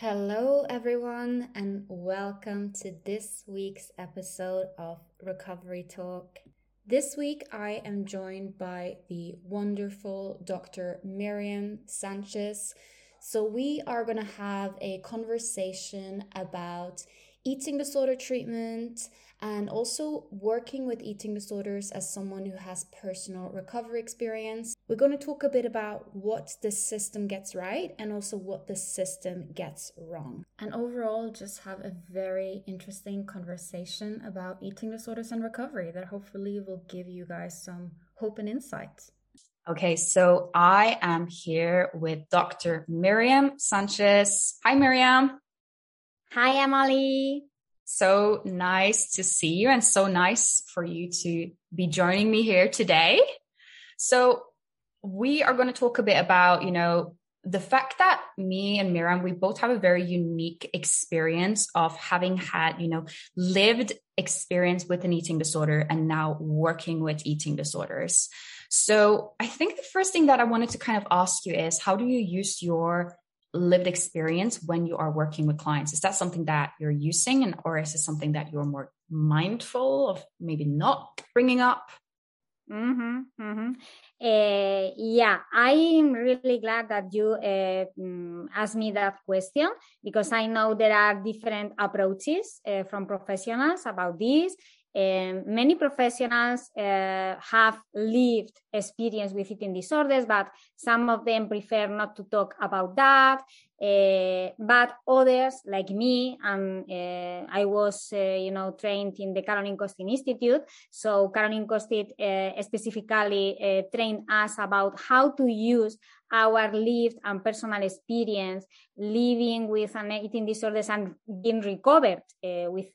Hello, everyone, and welcome to this week's episode of Recovery Talk. This week, I am joined by the wonderful Dr. Miriam Sanchez. So, we are going to have a conversation about eating disorder treatment and also working with eating disorders as someone who has personal recovery experience. We're going to talk a bit about what the system gets right and also what the system gets wrong. And overall, just have a very interesting conversation about eating disorders and recovery that hopefully will give you guys some hope and insight. Okay, so I am here with Dr. Miriam Sanchez. Hi, Miriam. Hi, Amalie. So nice to see you and so nice for you to be joining me here today. So we are going to talk a bit about, you know, the fact that me and Miriam, we both have a very unique experience of having had, you know, lived experience with an eating disorder and now working with eating disorders. So I think the first thing that I wanted to kind of ask you is how do you use your lived experience when you are working with clients is that something that you're using and or is it something that you're more mindful of maybe not bringing up mm-hmm, mm-hmm. Uh, yeah i'm really glad that you uh, asked me that question because i know there are different approaches uh, from professionals about this um, many professionals uh, have lived experience with eating disorders, but some of them prefer not to talk about that. Uh, but others, like me, and uh, I was, uh, you know, trained in the Carolyn Costin Institute. So Carolyn Costin specifically trained us about how to use our lived and personal experience living with an eating disorder and being recovered with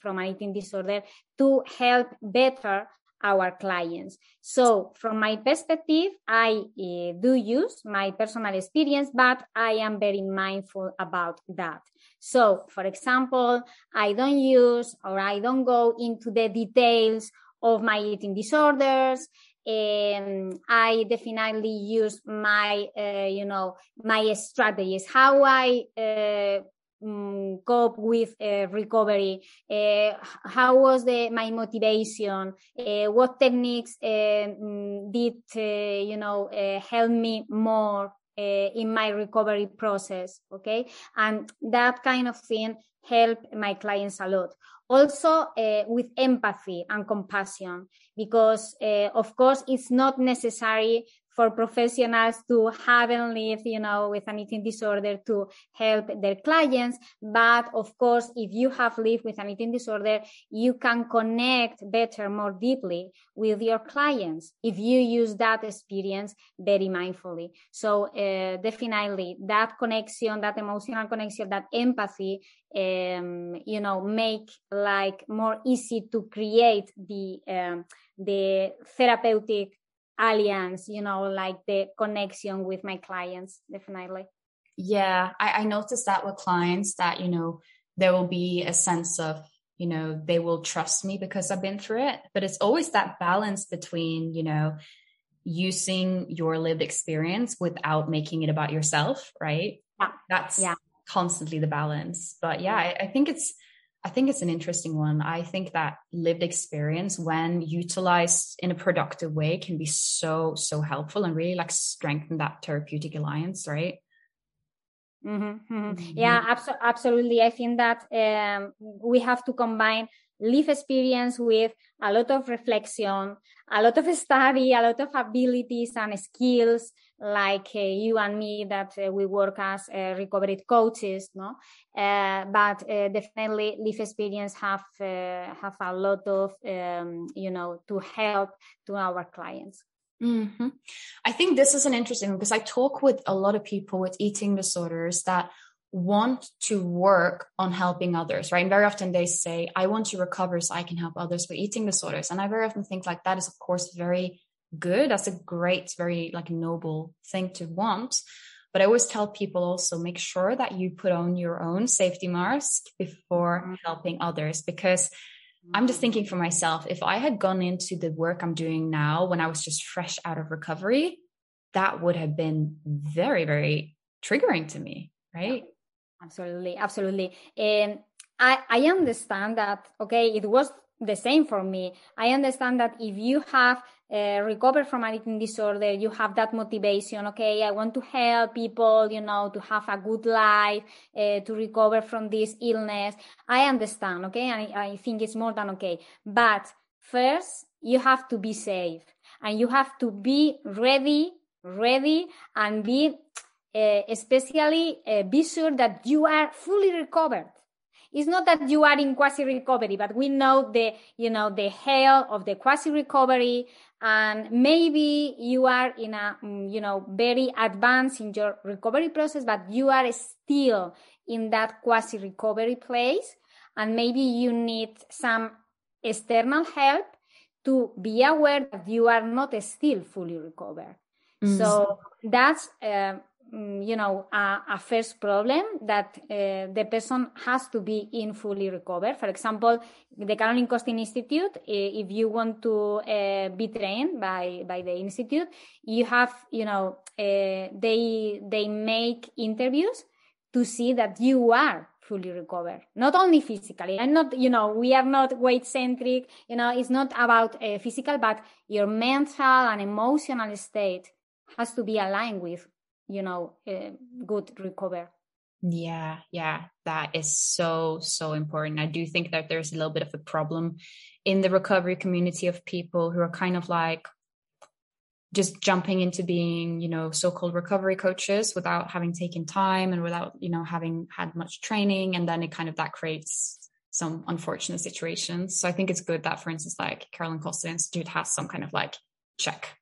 from an eating disorder to help better our clients. So, from my perspective, I uh, do use my personal experience, but I am very mindful about that. So, for example, I don't use or I don't go into the details of my eating disorders. Um, I definitely use my, uh, you know, my strategies, how I uh, um, cope with uh, recovery? Uh, how was the my motivation? Uh, what techniques um, did you know help me more in my recovery process? Okay, and that kind of thing help my clients a lot also uh, with empathy and compassion because uh, of course it's not necessary for professionals to haven't lived, you know, with an eating disorder to help their clients. But of course, if you have lived with an eating disorder, you can connect better, more deeply with your clients if you use that experience very mindfully. So uh, definitely that connection, that emotional connection, that empathy, um, you know, make like more easy to create the um, the therapeutic alliance you know like the connection with my clients definitely. Yeah I, I noticed that with clients that you know there will be a sense of you know they will trust me because i've been through it. But it's always that balance between you know using your lived experience without making it about yourself right? Yeah. That's yeah. constantly the balance. But yeah I, I think it's I think it's an interesting one. I think that lived experience, when utilized in a productive way, can be so, so helpful and really like strengthen that therapeutic alliance, right? Mm-hmm, mm-hmm. Mm-hmm. Yeah, abso- absolutely. I think that um, we have to combine live experience with a lot of reflection, a lot of study, a lot of abilities and skills like uh, you and me that uh, we work as uh, recovery coaches no? Uh, but uh, definitely life experience have uh, have a lot of um, you know to help to our clients. Mm-hmm. i think this is an interesting because i talk with a lot of people with eating disorders that want to work on helping others right? And very often they say i want to recover so i can help others with eating disorders. And i very often think like that is of course very good. That's a great, very like noble thing to want. But I always tell people also make sure that you put on your own safety mask before mm-hmm. helping others because I'm just thinking for myself, if I had gone into the work I'm doing now when I was just fresh out of recovery, that would have been very, very triggering to me, right? Absolutely, absolutely. And I, I understand that, okay, it was the same for me. I understand that if you have uh, recovered from an eating disorder, you have that motivation. Okay, I want to help people, you know, to have a good life, uh, to recover from this illness. I understand. Okay, I, I think it's more than okay. But first, you have to be safe, and you have to be ready, ready, and be uh, especially uh, be sure that you are fully recovered it's not that you are in quasi recovery, but we know the, you know, the hell of the quasi recovery. And maybe you are in a, mm, you know, very advanced in your recovery process, but you are still in that quasi recovery place. And maybe you need some external help to be aware that you are not still fully recovered. Mm-hmm. So that's uh, you know a, a, first problem that uh, the person has to be in fully recovered. For example the carolyn costin institute if you want to uh, be trained by by the institute you have you know uh, they they make interviews to see that you are fully recovered. Not only physically. And not you know we are not weight centric you know it's not about physical but your mental and emotional state has to be aligned with you know uh, good recover. Yeah yeah that is so so important. I do think that there's a little bit of a problem in the recovery community of people who are kind of like just jumping into being you know so-called recovery coaches without having taken time and without you know having had much training. And then it kind of that creates some unfortunate situations. So i think it's good that for instance like carolyn costin institute has some kind of like check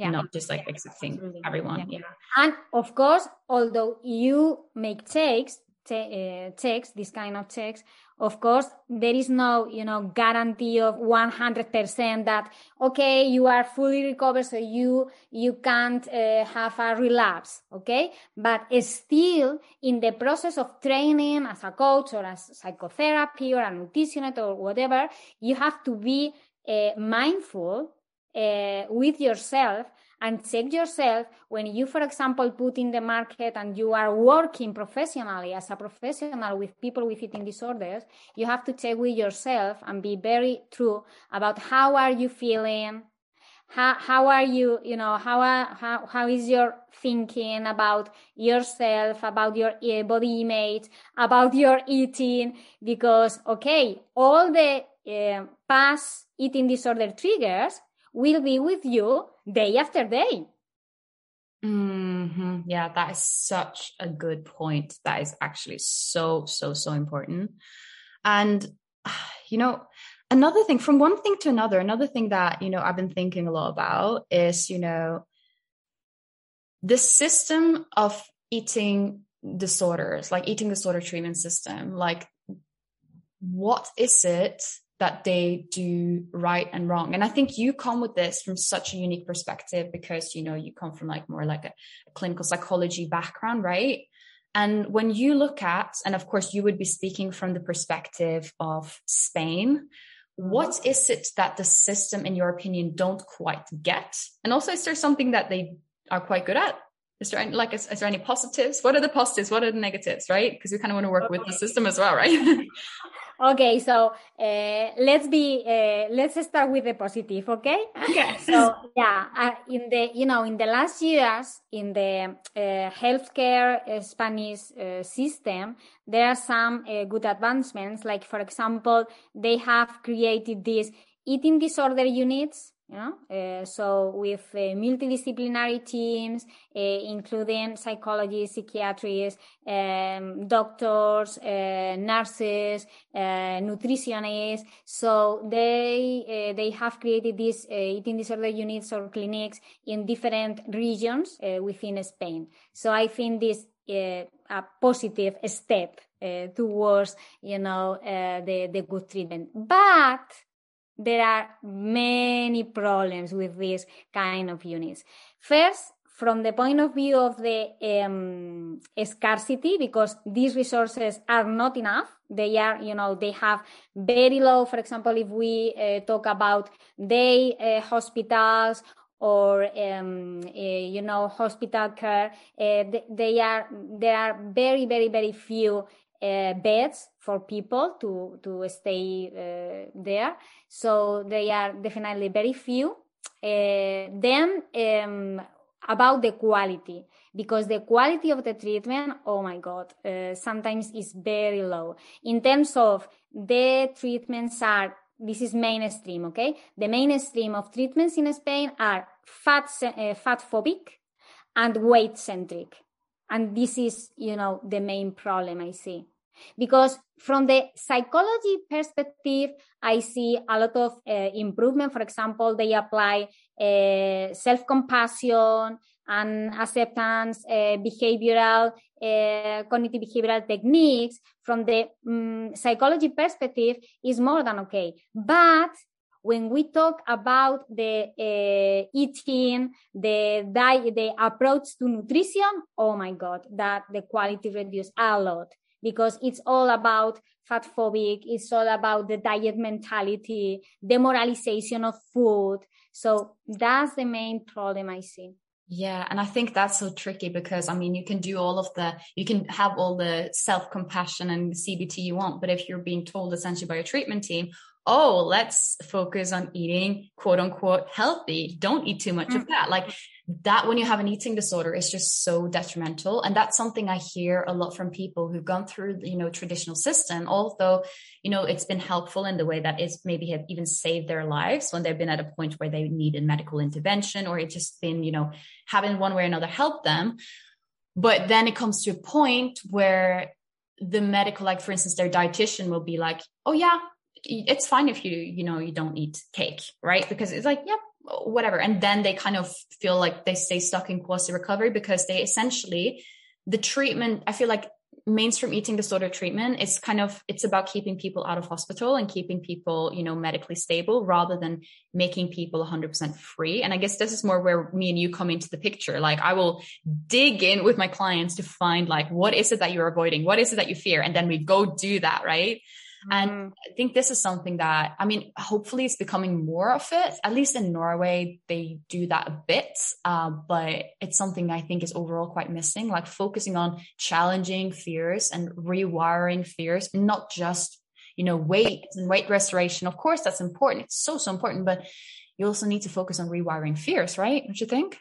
yeah. not just like accepting Absolutely. everyone. Yeah. yeah. And of course, although you make takes, uh, takes this kind of checks, of course, there is no, you know, guarantee of 100% that, okay, you are fully recovered, so you, you can't uh, have a relapse, okay? But still, in the process of training as a coach or as psychotherapy or a nutritionist or whatever, you have to be uh, mindful uh, with yourself and check yourself when you, for example, put in the market and you are working professionally as a professional with people with eating disorders, you have to check with yourself and be very true about how are you feeling, how, how are you, you know, how, how, how is your thinking about yourself, about your eh, body image, about your eating, because, okay, all the uh, past eating disorder triggers will be with you day after day. Mm-hmm. Yeah, that is such a good point. That is actually so, so, so important. And, you know, another thing from one thing to another, another thing that, you know, I've been thinking a lot about is, you know, the system of eating disorders, like eating disorder treatment system, like what is it that they do right and wrong. And i think you come with this from such a unique perspective because you know you come from like more like a, a, clinical psychology background right? And when you look at and of course you would be speaking from the perspective of spain what is it that the system in your opinion don't quite get? And also is there something that they are quite good at? Is there any, like is, is there any positives? What are the positives? What are the negatives right? Because we kind of want to work with the uh, system as well right okay so uh, let's be uh, let's start with the positive okay? Okay. So yeah uh, in the you know in the last years in the uh, healthcare spanish uh, system there are some good advancements. Like for example they have created these eating disorder units you know? Uh, so with uh, multidisciplinary teams, uh, including psychologists, psychiatrists, um, doctors, uh, nurses, uh, nutritionists. So they uh, they have created these eating disorder units or clinics in different regions within Spain. So I think this a positive step towards you know the the good treatment, but there are many problems with this kind of units. First, from the point of view of the um, scarcity, because these resources are not enough. They are, you know, they have very low, for example, if we uh, talk about day uh, hospitals or um, uh, you know hospital care uh, they are there are very very very few uh, beds for people to to stay uh, there. So they are definitely very few. Uh, then um, about the quality because the quality of the treatment oh my god uh, sometimes is very low. In terms of the treatments are this is mainstream okay? The mainstream of treatments in spain are fat uh, fat phobic and weight centric and this is you know the main problem i see because from the psychology perspective i see a lot of uh, improvement for example they apply uh, self compassion and acceptance, uh, behavioral, uh, cognitive behavioral techniques from the um, psychology perspective is more than okay. But when we talk about the uh, eating, the diet, the approach to nutrition, oh my God, that the quality reduced a lot because it's all about fat phobic. It's all about the diet mentality, demoralization of food. So that's the main problem I see. Yeah. And I think that's so tricky because I mean, you can do all of the, you can have all the self compassion and CBT you want, but if you're being told essentially by a treatment team, oh, let's focus on eating quote unquote healthy, don't eat too much mm-hmm. of that. Like that when you have an eating disorder is just so detrimental and that's something i hear a lot from people who've gone through you know traditional system although you know it's been helpful in the way that it's maybe have even saved their lives when they've been at a point where they needed medical intervention or it's just been you know having one way or another help them but then it comes to a point where the medical like for instance their dietitian will be like oh yeah it's fine if you you know you don't eat cake right? Because it's like yep whatever. And then they kind of feel like they stay stuck in quasi recovery because they essentially, the treatment, I feel like mainstream eating disorder treatment is kind of it's about keeping people out of hospital and keeping people you know medically stable rather than making people 100% free. And i guess this is more where me and you come into the picture. Like i will dig in with my clients to find like what is it that you're avoiding? What is it that you fear? And then we go do that right and mm-hmm. I think this is something that, I mean, hopefully it's becoming more of it. At least in Norway, they do that a bit. Uh, but it's something I think is overall quite missing, like focusing on challenging fears and rewiring fears, not just, you know, weight and weight restoration. Of course, that's important. It's so, so important. But you also need to focus on rewiring fears, right? Don't you think?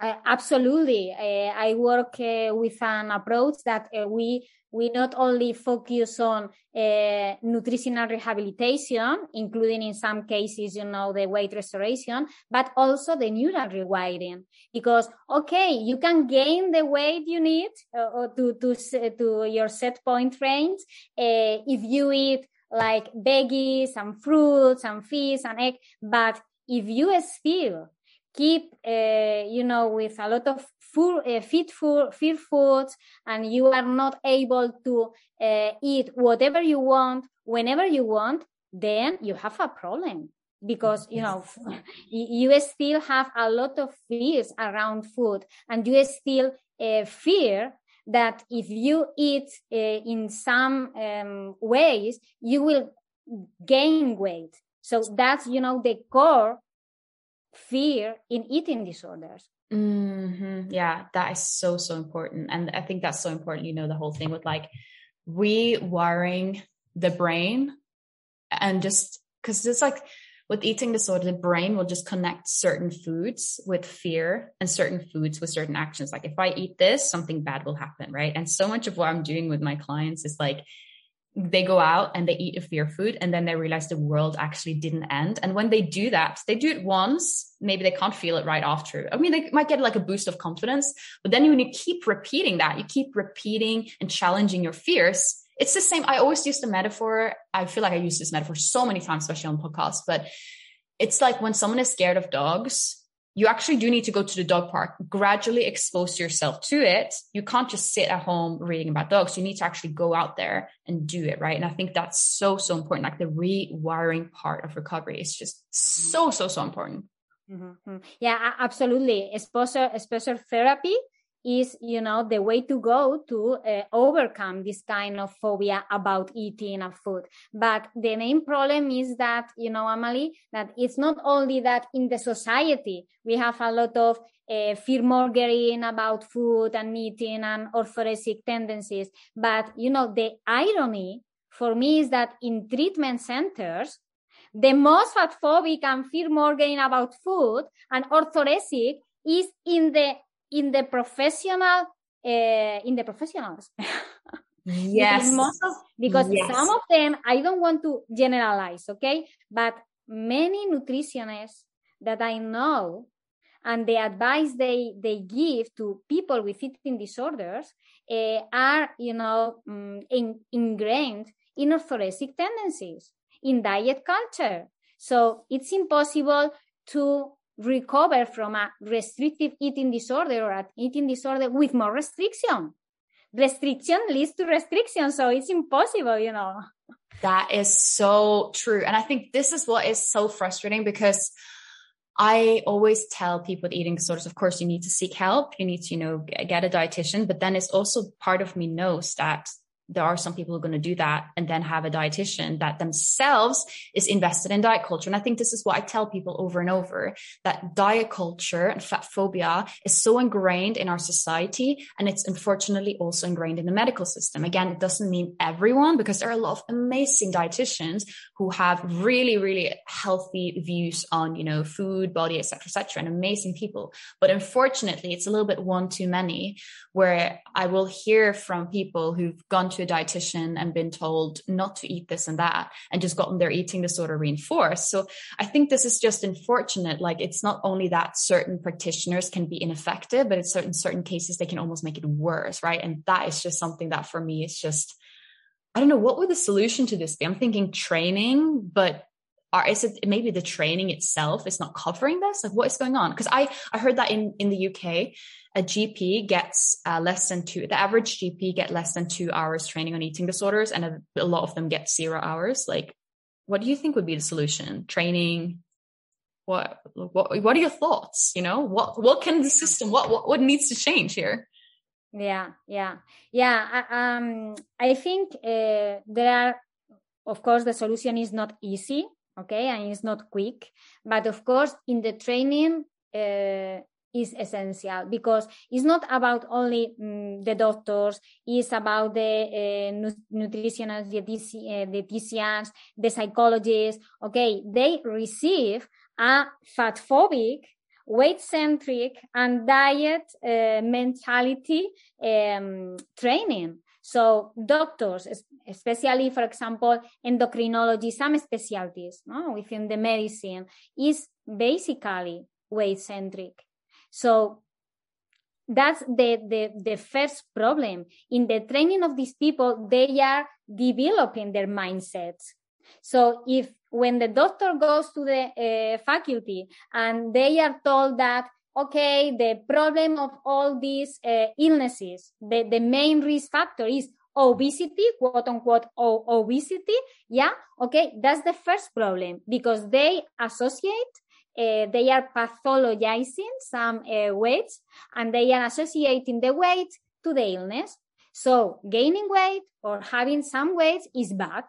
Uh, absolutely. Uh, I work uh, with an approach that uh, we we not only focus on uh, nutritional rehabilitation, including in some cases, you know, the weight restoration, but also the neural rewiring. Because, okay, you can gain the weight you need uh, to, to, to your set point range uh, if you eat like veggies and fruits and fish and egg, but if you still keep, uh, you know, with a lot of full, uh, fit food, foods, and you are not able to uh, eat whatever you want whenever you want, then you have a problem because you know you still have a lot of fears around food, and you still uh, fear that if you eat uh, in some um, ways, you will gain weight. So that's you know the core fear in eating disorders. Mm-hmm. Yeah, that is so, so important. And I think that's so important, you know, the whole thing with like rewiring the brain and just because it's like with eating disorder, the brain will just connect certain foods with fear and certain foods with certain actions. Like if I eat this, something bad will happen, right? And so much of what I'm doing with my clients is like they go out and they eat a fear food and then they realize the world actually didn't end. And when they do that, they do it once, maybe they can't feel it right after. I mean, they might get like a boost of confidence, but then when you keep repeating that, you keep repeating and challenging your fears. It's the same. I always use the metaphor. I feel like I use this metaphor so many times, especially on podcasts, but it's like when someone is scared of dogs, you actually do need to go to the dog park, gradually expose yourself to it. You can't just sit at home reading about dogs. You need to actually go out there and do it, right? And I think that's so, so important. Like the rewiring part of recovery is just so, so, so important. Mm-hmm. Yeah, absolutely. Exposure, exposure therapy is you know the way to go to uh, overcome this kind of phobia about eating a food. But the main problem is that you know Amalie that it's not only that in the society we have a lot of uh, fear mongering about food and eating and orthorexic tendencies but you know the irony for me is that in treatment centers the most fat phobic and fear mongering about food and orthorexic is in the in the professional uh, in the professionals. yes. because, most of, because yes. some of them I don't want to generalize, okay, but many nutritionists that I know and the advice they they give to people with eating disorders uh, are you know um, in, ingrained in orthorexic tendencies in diet culture so it's impossible to recover from a restrictive eating disorder or an eating disorder with more restriction. Restriction leads to restriction, so it's impossible, you know. That is so true. And I think this is what is so frustrating because I always tell people with eating disorders, of course, you need to seek help. You need to, you know, get a dietitian, but then it's also part of me knows that there are some people who are going to do that and then have a dietitian that themselves is invested in diet culture. And I think this is what I tell people over and over that diet culture and fat phobia is so ingrained in our society. And it's unfortunately also ingrained in the medical system. Again, it doesn't mean everyone because there are a lot of amazing dietitians who have really, really healthy views on, you know, food, body, etc., etc., and amazing people. But unfortunately, it's a little bit one too many where I will hear from people who've gone to a dietitian and been told not to eat this and that and just gotten their eating disorder reinforced. So I think this is just unfortunate. Like it's not only that certain practitioners can be ineffective, but it's certain certain cases they can almost make it worse, right? And that is just something that for me is just I don't know what would the solution to this be. I'm thinking training, but are, is it maybe the training itself is not covering this? Like what is going on? Because I I heard that in in the UK a GP gets uh, less than two, the average GP get less than two hours training on eating disorders, and a, a, lot of them get zero hours. Like, what do you think would be the solution? Training? What, what, what are your thoughts? You know, what, what can the system, what, what, what needs to change here? Yeah, yeah, yeah. Um, I think uh, there are, of course, the solution is not easy, okay, and it's not quick. But of course, in the training, uh, is essential because it's not about only um, the doctors, it's about the uh, nutritionists, uh, dietitians, the psychologists. Okay, they receive a fat phobic, weight centric, and diet uh, mentality um, training. So doctors, especially for example, endocrinology, some specialties no, within the medicine, is basically weight centric. So that's the, the, the first problem. In the training of these people, they are developing their mindsets. So if when the doctor goes to the uh, faculty and they are told that okay, the problem of all these uh, illnesses, the, the main risk factor is obesity, quote unquote, obesity. Yeah. Okay. That's the first problem because they associate uh, they are pathologizing some uh, weights and they are associating the weight to the illness. So gaining weight or having some weight is bad.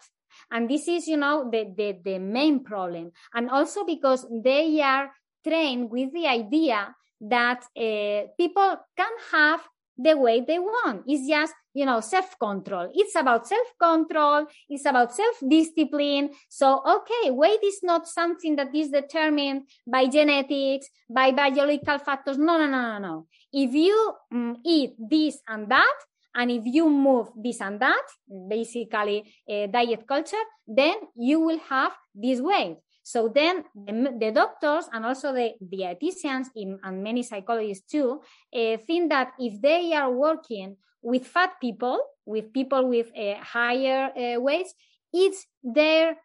And this is, you know, the, the, the main problem. And also because they are trained with the idea that uh, people can have the way they want. It's just, you know, self control. It's about self control. It's about self discipline. So, okay, weight is not something that is determined by genetics, by biological factors. No, no, no, no, no. If you mm, eat this and that, and if you move this and that, basically uh, diet culture, then you will have this weight. So then the, the doctors and also the dietitians in, and many psychologists too uh, think that if they are working with fat people, with people with uh, higher uh, weights, it's their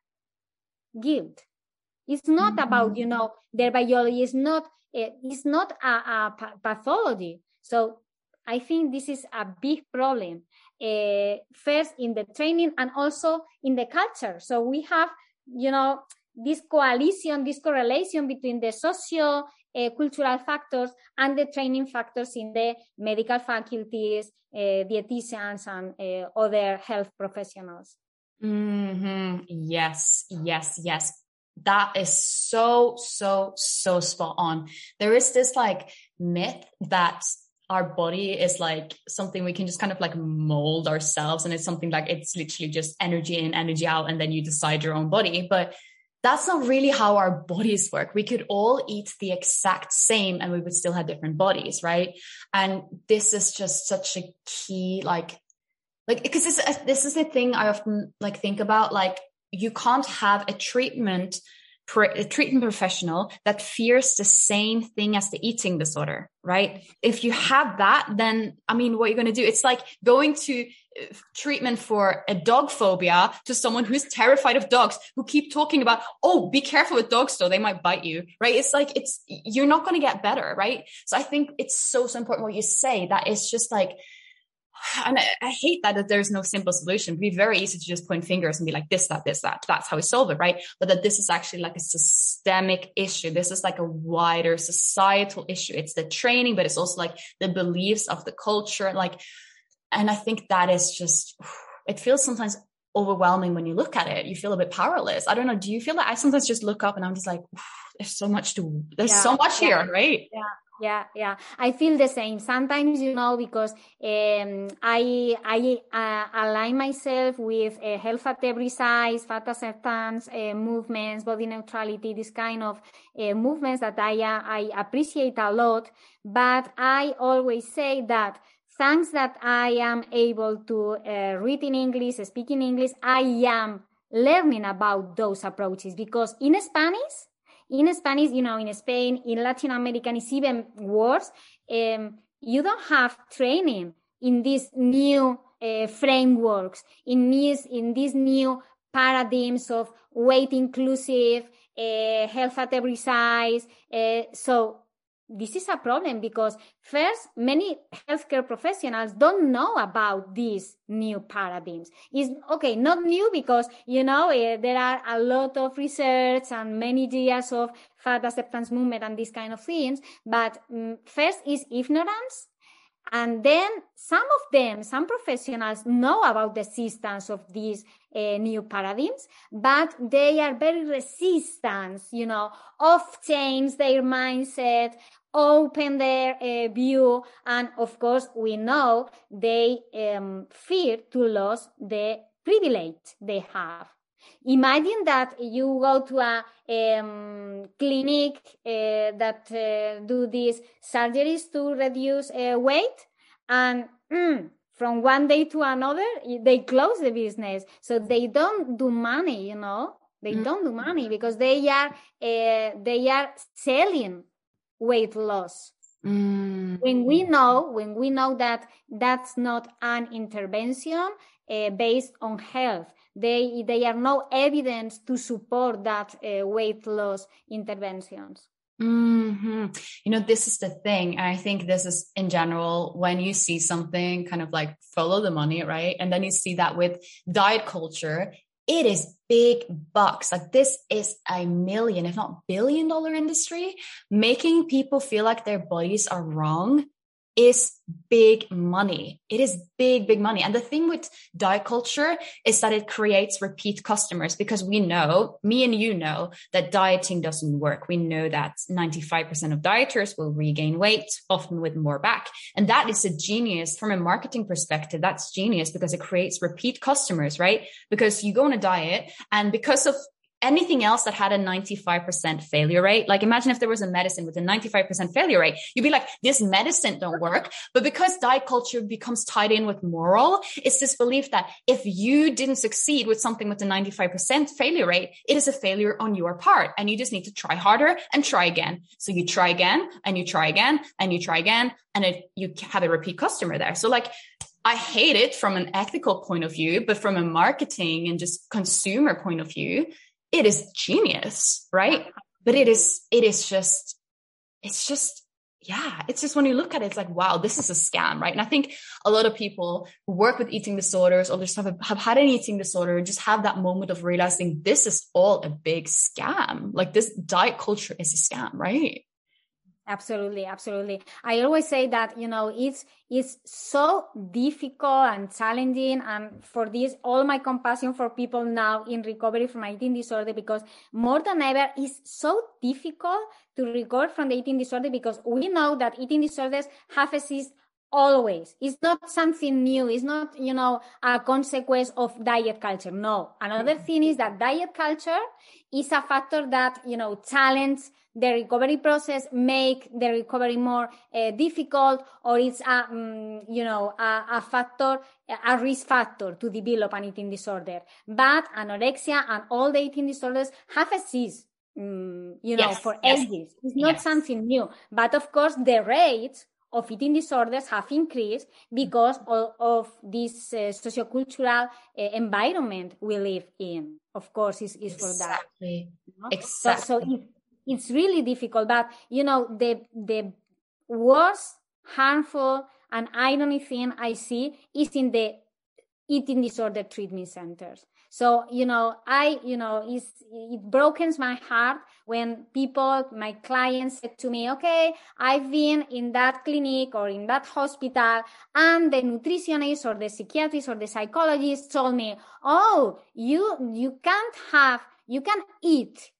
guilt. It's not mm-hmm. about you know their biology. It's not it's not a, a pathology. So I think this is a big problem. Uh, first in the training and also in the culture. So we have, you know, this coalition, this correlation between the socio uh, cultural factors and the training factors in the medical faculties, uh, dietitians, and uh, other health professionals. Mm-hmm. Yes, yes, yes. That is so, so, so spot on. There is this like myth that our body is like something we can just kind of like mold ourselves and it's something like it's literally just energy in energy out and then you decide your own body but that's not really how our bodies work. We could all eat the exact same and we would still have different bodies right? And this is just such a key like like because this, this is the thing i often like think about like you can't have a treatment a treatment professional that fears the same thing as the eating disorder, right? If you have that, then I mean, what you're going to do? It's like going to uh, treatment for a dog phobia to someone who's terrified of dogs who keep talking about, oh, be careful with dogs though, they might bite you, right? It's like, it's, you're not going to get better, right? So I think it's so, so important what you say that it's just like, and I, I, hate that, that there's no simple solution. It'd be very easy to just point fingers and be like this, that, this, that. That's how we solve it, right? But that this is actually like a systemic issue. This is like a wider societal issue. It's the training, but it's also like the beliefs of the culture. Like, and I think that is just, it feels sometimes overwhelming when you look at it. You feel a bit powerless. I don't know. Do you feel that I sometimes just look up and I'm just like, there's so much to, there's yeah, so much yeah, here, right? Yeah yeah yeah. I feel the same. Sometimes you know because um, i i uh, align myself with uh, health at every size fat acceptance uh, movements body neutrality this kind of uh, movements that i uh, i appreciate a lot. But i always say that thanks that i am able to uh, read in english speak in english i am learning about those approaches. Because in spanish in Spanish, you know, in Spain, in Latin America, it's even worse. Um, you don't have training in these new uh, frameworks, in these in these new paradigms of weight inclusive, uh, health at every size. Uh, so this is a problem because first many healthcare professionals don't know about these new paradigms. Is okay not new because you know uh, there are a lot of research and many years of fat acceptance movement and these kind of things but um, first is ignorance and then some of them, some professionals know about the existence of these uh, new paradigms, but they are very resistant, you know, of change their mindset, open their uh, view and of course we know they um, fear to lose the privilege they have imagine that you go to a um, clinic uh, that uh, do these surgeries to reduce uh, weight and mm, from one day to another they close the business so they don't do money you know they mm. don't do money because they are uh, they are selling weight loss. Mm. When we know, when we know that that's not an intervention uh, based on health, they they are no evidence to support that uh, weight loss interventions. Mm-hmm. You know, this is the thing. I think this is in general when you see something kind of like follow the money, right? And then you see that with diet culture, it is big bucks. Like this is a million, if not billion dollar industry. Making people feel like their bodies are wrong is big money. It is big, big money. And the thing with diet culture is that it creates repeat customers because we know, me and you know, that dieting doesn't work. We know that 95% of dieters will regain weight, often with more back. And that is a genius from a marketing perspective. That's genius because it creates repeat customers, right? Because you go on a diet and because of anything else that had a 95% failure rate like imagine if there was a medicine with a 95% failure rate you'd be like this medicine don't work. But because diet culture becomes tied in with moral it's this belief that if you didn't succeed with something with a 95% failure rate it is a failure on your part. And you just need to try harder and try again. So you try again and you try again and you try again and it, you have a repeat customer there. So like I hate it from an ethical point of view, but from a marketing and just consumer point of view, it is genius, right? But it is, it is just, it's just, yeah, it's just when you look at it, it's like, wow, this is a scam, right? And I think a lot of people who work with eating disorders or just have, have had an eating disorder just have that moment of realizing this is all a big scam. Like this diet culture is a scam, right? Absolutely absolutely. I always say that you know it's it's so difficult and challenging and for this all my compassion for people now in recovery from eating disorder because more than ever it's so difficult to recover from the eating disorder because we know that eating disorders have existed always. It's not something new. It's not you know a consequence of diet culture. No. Another thing is that diet culture is a factor that you know challenge the recovery process make the recovery more uh, difficult or it's a um, you know a, a, factor a risk factor to develop an eating disorder. But anorexia and all the eating disorders have existed um, you know yes, for yes, ages. It's not yes. something new. But of course the rates of eating disorders have increased because of, of this uh, sociocultural uh, environment we live in. Of course, is is for that. You know? Exactly. So, so it, it's really difficult. But you know, the the worst harmful and irony thing I see is in the eating disorder treatment centers. So, you know, I, you know, it's, it brokens my heart when people, my clients said to me, okay, I've been in that clinic or in that hospital and the nutritionist or the psychiatrist or the psychologist told me, oh, you, you can't have, you can eat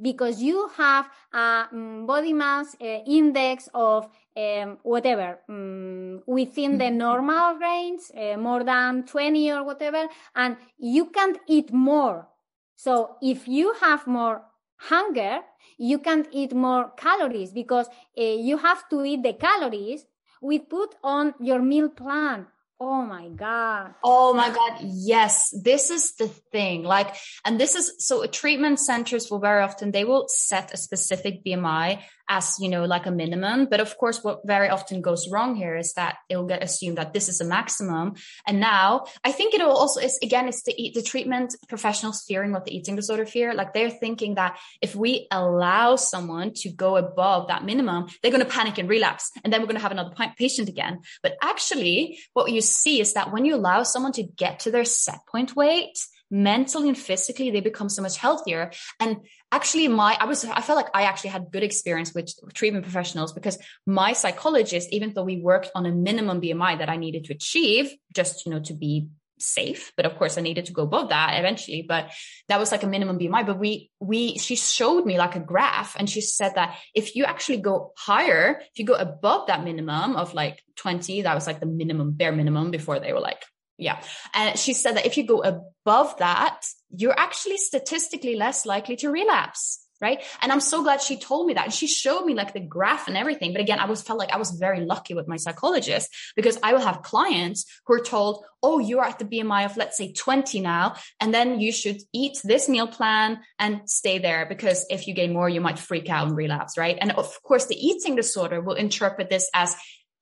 because you have a um, body mass uh, index of um, whatever um, within the mm-hmm. normal range, uh, more than 20 or whatever, and you can't eat more. So if you have more hunger, you can't eat more calories because uh, you have to eat the calories we put on your meal plan Oh my God. Oh my God. Yes. This is the thing. Like, and this is so treatment centers will very often, they will set a specific BMI as, you know, like a minimum. But of course, what very often goes wrong here is that it will get assumed that this is a maximum. And now I think it will also is again, it's the, the treatment professionals fearing what the eating disorder fear. Like they're thinking that if we allow someone to go above that minimum, they're going to panic and relapse. And then we're going to have another patient again. But actually what you see is that when you allow someone to get to their set point weight, mentally and physically they become so much healthier. And actually my i was i felt like i actually had good experience with treatment professionals because my psychologist even though we worked on a minimum bmi that i needed to achieve just you know to be safe but of course i needed to go above that eventually but that was like a minimum bmi but we we she showed me like a graph and she said that if you actually go higher if you go above that minimum of like 20 that was like the minimum bare minimum before they were like yeah. And she said that if you go above that, you're actually statistically less likely to relapse. Right. And I'm so glad she told me that. And she showed me like the graph and everything. But again, I was felt like I was very lucky with my psychologist because I will have clients who are told, Oh, you're at the BMI of let's say 20 now. And then you should eat this meal plan and stay there because if you gain more, you might freak out and relapse. Right. And of course, the eating disorder will interpret this as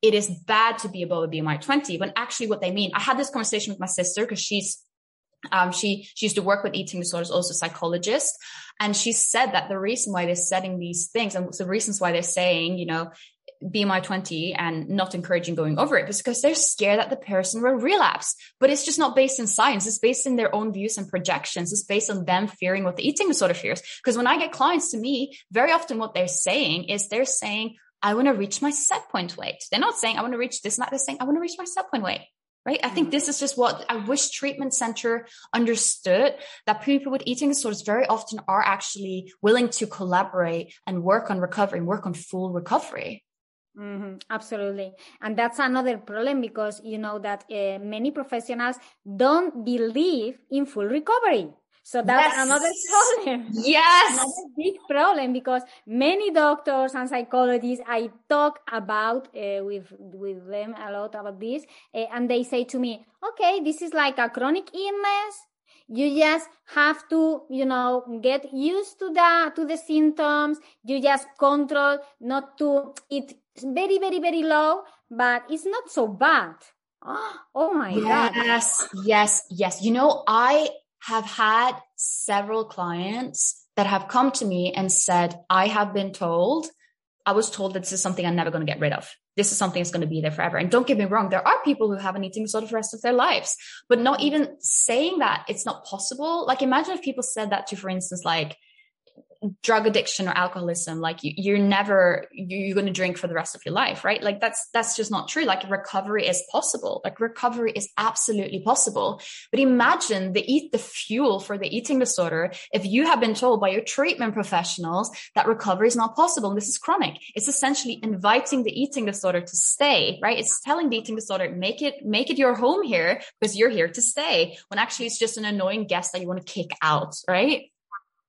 it is bad to be above a BMI 20 when actually what they mean. I had this conversation with my sister because she's um, she she used to work with eating disorders, also psychologist, and she said that the reason why they're setting these things and the reasons why they're saying, you know, BMI 20 and not encouraging going over it is because they're scared that the person will relapse. But it's just not based in science. It's based in their own views and projections. It's based on them fearing what the eating disorder fears. Because when I get clients to me, very often what they're saying is they're saying, I want to reach my set point weight. They're not saying I want to reach this, not they're saying I want to reach my set point weight. Right. I think mm-hmm. this is just what I wish treatment center understood that people with eating disorders very often are actually willing to collaborate and work on recovery and work on full recovery. Mm-hmm, absolutely. And that's another problem because you know that uh, many professionals don't believe in full recovery. So that's yes. another problem. Yes. Another big problem because many doctors and psychologists, I talk about uh, with, with them a lot about this, uh, and they say to me, okay, this is like a chronic illness. You just have to, you know, get used to that, to the symptoms. You just control not to eat very, very, very low, but it's not so bad. Oh my yes, God. Yes, yes, yes. You know, I have had several clients that have come to me and said, I have been told, I was told that this is something I'm never going to get rid of. This is something that's going to be there forever. And don't get me wrong, there are people who have an eating disorder for the rest of their lives, but not even saying that it's not possible. Like imagine if people said that to, for instance, like drug addiction or alcoholism like you, you're never you're going to drink for the rest of your life right? Like that's that's just not true. Like recovery is possible. Like recovery is absolutely possible. But imagine the eat the fuel for the eating disorder if you have been told by your treatment professionals that recovery is not possible. And this is chronic. It's essentially inviting the eating disorder to stay right? It's telling the eating disorder make it make it your home here because you're here to stay when actually it's just an annoying guest that you want to kick out right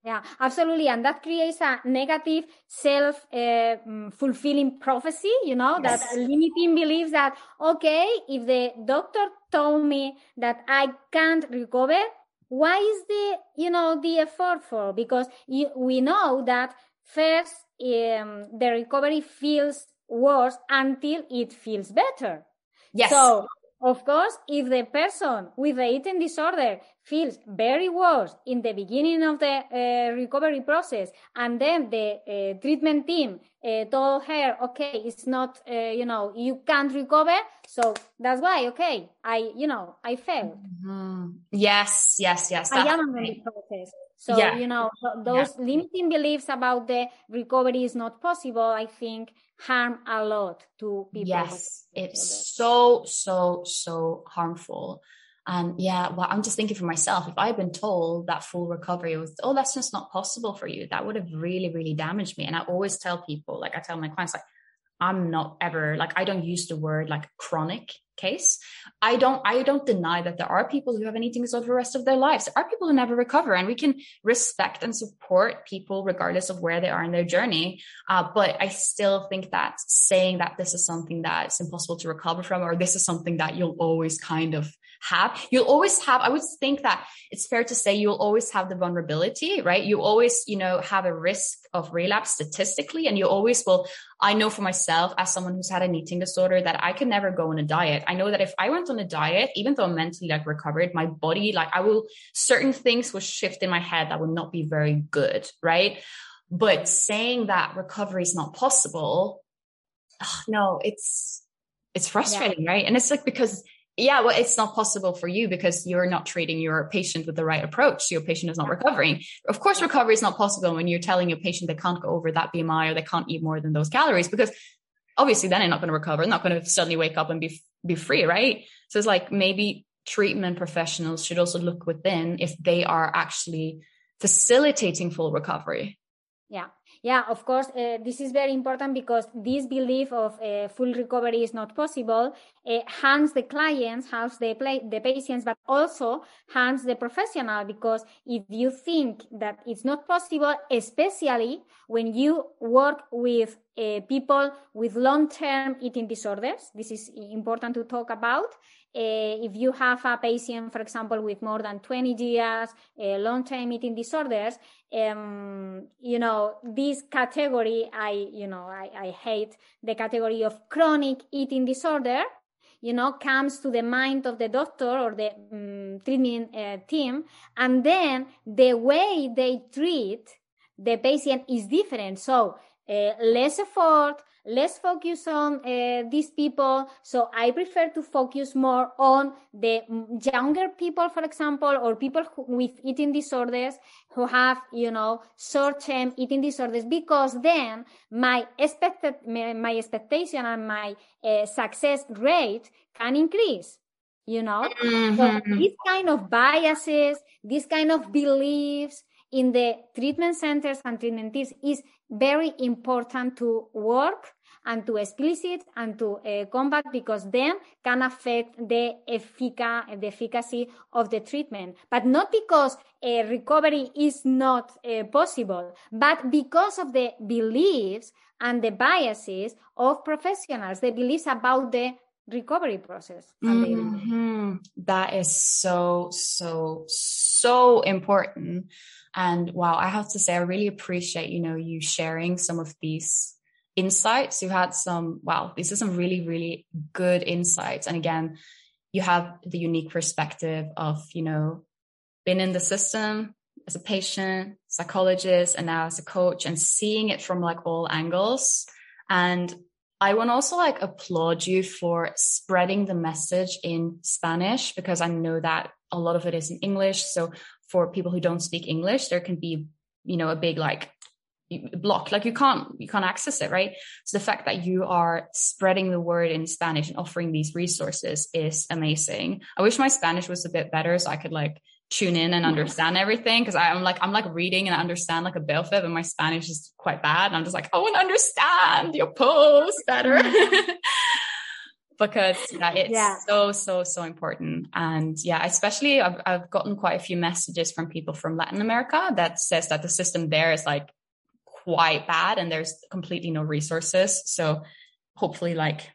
yeah, absolutely. And that creates a negative self uh, fulfilling prophecy, you know, yes. that limiting beliefs that, okay, if the doctor told me that I can't recover, why is the, you know, the effort for? Because you, we know that first um, the recovery feels worse until it feels better. Yes. So of course, if the person with the eating disorder feels very worse in the beginning of the uh, recovery process, and then the uh, treatment team uh, told her, okay, it's not, uh, you know, you can't recover. So that's why, okay, I, you know, I failed. Mm-hmm. Yes, yes, yes. I am in the process. So, yeah. you know, those yeah. limiting beliefs about the recovery is not possible, I think harm a lot to people. Yes, it's so, so, so harmful. And yeah, well, I'm just thinking for myself, if I'd been told that full recovery was, oh, that's just not possible for you, that would have really, really damaged me. And I always tell people, like I tell my clients, like, I'm not ever like I don't use the word like chronic case. I don't I don't deny that there are people who have eating disorder the rest of their lives. There are people who never recover, and we can respect and support people regardless of where they are in their journey. Uh, but I still think that saying that this is something that's impossible to recover from, or this is something that you'll always kind of have. You'll always have, I would think that it's fair to say you'll always have the vulnerability, right? You always, you know, have a risk of relapse statistically. And you always will, I know for myself as someone who's had an eating disorder that I can never go on a diet. I know that if I went on a diet, even though I'm mentally like recovered, my body, like I will, certain things will shift in my head that would not be very good, right? But saying that recovery is not possible, oh, no, it's, it's frustrating, yeah. right? And it's like because yeah, well, it's not possible for you because you're not treating your patient with the right approach. Your patient is not recovering. Of course, recovery is not possible when you're telling your patient they can't go over that BMI or they can't eat more than those calories because obviously then they're not going to recover. They're not going to suddenly wake up and be, be free, right? So it's like maybe treatment professionals should also look within if they are actually facilitating full recovery. Yeah. Yeah, of course, uh, this is very important because this belief of uh, full recovery is not possible uh, harms the clients, harms the, the patients, but also harms the professional because if you think that it's not possible, especially when you work with uh, people with long-term eating disorders, this is important to talk about. Uh, if you have a patient, for example, with more than 20 years, uh, long-term eating disorders, um, you know, this category, I, you know, I, I hate the category of chronic eating disorder, you know, comes to the mind of the doctor or the um, treatment uh, team. And then the way they treat the patient is different. So uh, less effort, less focus on uh, these people. So I prefer to focus more on the younger people, for example, or people who, with eating disorders who have, you know, short-term eating disorders, because then my expected, my expectation and my uh, success rate can increase you know mm-hmm. so these kind of biases these kind of beliefs in the treatment centers and treatment teams is very important to work and to explicit and to uh, combat because then can affect the, effica- the efficacy of the treatment. But not because a recovery is not uh, possible, but because of the beliefs and the biases of professionals, the beliefs about the recovery process. Mm-hmm. That is so, so, so important. And wow, I have to say, I really appreciate, you know, you sharing some of these insights. You had some, wow, these are some really, really good insights. And again, you have the unique perspective of, you know, been in the system as a patient, psychologist, and now as a coach and seeing it from like all angles. And I want to also like applaud you for spreading the message in Spanish because I know that a lot of it is in English. So for people who don't speak English, there can be you know a big like blocked like you can't you can't access it right? So the fact that you are spreading the word in spanish and offering these resources is amazing. I wish my spanish was a bit better so i could like tune in and understand everything because i'm like i'm like reading and i understand like a bilfib and my spanish is quite bad and i'm just like i want to understand your post better because yeah, it's yeah. so so so important and yeah especially I've, I've gotten quite a few messages from people from latin america that says that the system there is like quite bad and there's completely no resources. So hopefully like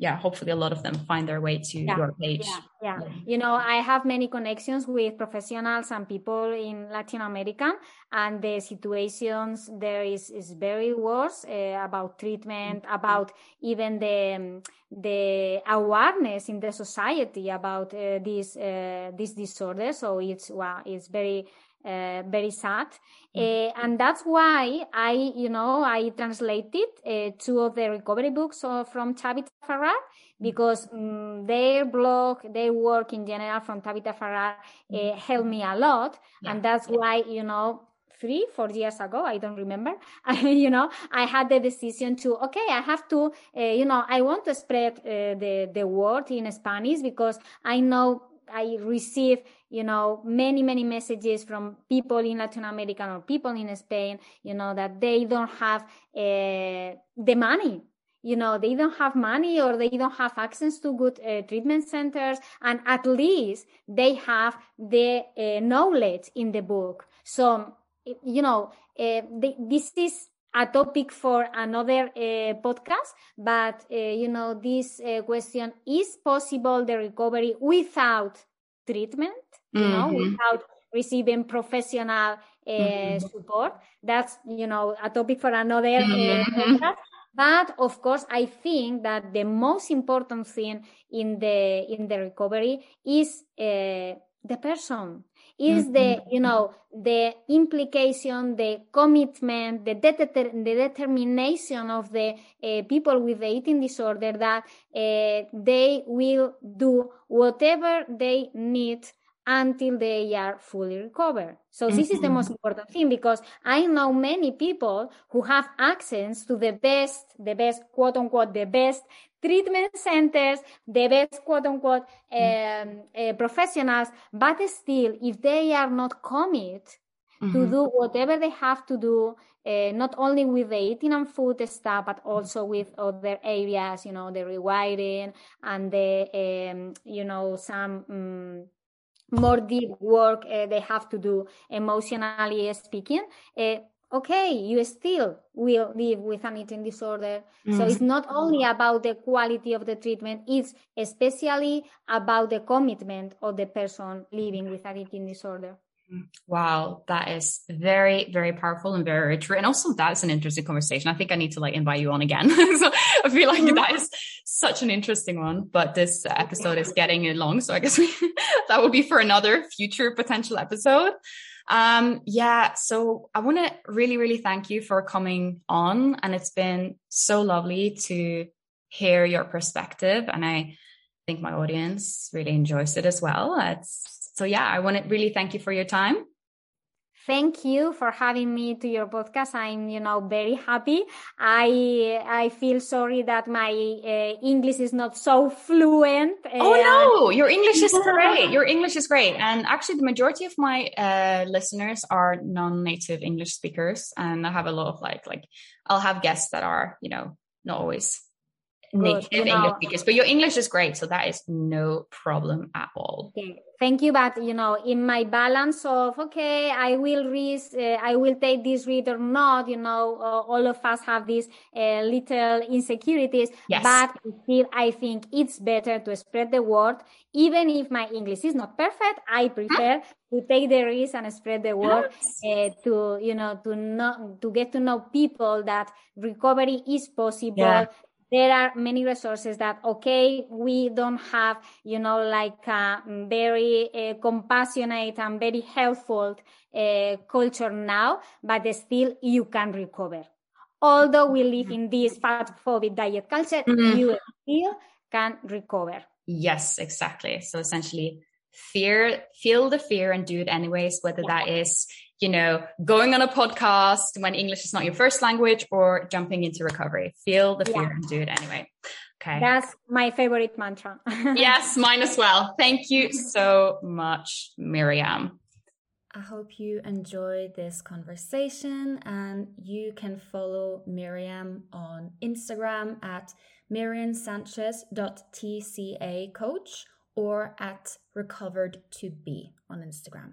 yeah, hopefully a lot of them find their way to yeah, your page. Yeah, yeah, yeah. You know, I have many connections with professionals and people in Latin America, and the situations there is is very worse uh, about treatment, mm-hmm. about even the the awareness in the society about uh, this uh, this disorder. So it's well, it's very uh, very sad. Uh, and that's why I, you know, I translated uh, two of the recovery books from Tabitha Farrar because um, their blog, their work in general from Tabitha Farrar uh, helped me a lot. Yeah. And that's why, you know, three, four years ago, I don't remember, you know, I had the decision to, okay, I have to, uh, you know, I want to spread uh, the, the word in Spanish because I know I receive, you know, many, many messages from people in Latin America or people in Spain, you know, that they don't have uh, the money. You know, they don't have money or they don't have access to good uh, treatment centers, and at least they have the uh, knowledge in the book. So, you know, this is a topic for another uh, podcast but uh, you know this uh, question is possible the recovery without treatment you mm-hmm. know without receiving professional mm-hmm. support that's you know a topic for another podcast but of course i think that the most important thing in the in the recovery is the person is mm-hmm. the you know the implication the commitment the, de- the determination of the uh, people with the eating disorder that uh, they will do whatever they need until they are fully recovered. So mm-hmm. this is the mm-hmm. most important thing because I know many people who have access to the best, the best quote unquote, the best treatment centers, the best quote unquote um, uh, professionals, but still, if they are not committed mm-hmm. to do whatever they have to do, uh, not only with the eating and food stuff, but also with other areas, you know, the rewiring and the, um, you know, some. Um, more deep work uh, they have to do emotionally speaking uh, okay, you still will live with an eating disorder. Mm-hmm. So it's not only about the quality of the treatment, it's especially about the commitment of the person living with an eating disorder. Wow, that is very, very powerful and very true. And also that's an interesting conversation. I think I need to like invite you on again. so I feel like mm-hmm. that is such an interesting one, but this episode is getting long. So I guess we, that will be for another future potential episode. Um, yeah, so I want to really, really thank you for coming on. And it's been so lovely to hear your perspective. And I think my audience really enjoys it as well. It's, so yeah, I want to really thank you for your time thank you for having me to your podcast. I'm you know very happy. I i feel sorry that my uh, english is not so fluent oh no! your english is great. Your english is great. And actually the majority of my uh, listeners are non-native english speakers. And i have a lot of like like i'll have guests that are you know not always native you know, English speakers, but your English is great, so that is no problem at all. Okay. Thank you, but you know, in my balance of okay, I will read, uh, I will take this read or not. You know, uh, all of us have these uh, little insecurities, yes. but still, I think it's better to spread the word, even if my English is not perfect. I prefer to take the risk and spread the word yes. Uh, to you know to know to get to know people that recovery is possible. Yeah there are many resources that okay we don't have you know like a very uh, compassionate and very helpful uh, culture now but still you can recover. Although we live in this fat phobic diet culture mm-hmm. you still can recover. Yes exactly. So essentially fear, feel the fear and do it anyways, whether that is, you know, going on a podcast when English is not your first language or jumping into recovery. Feel the fear yeah. and do it anyway. Okay. That's my favorite mantra. yes, mine as well. Thank you so much, Miriam. I hope you enjoyed this conversation and you can follow Miriam on Instagram at miriamsanchez.tca coach or at recovered to be on Instagram.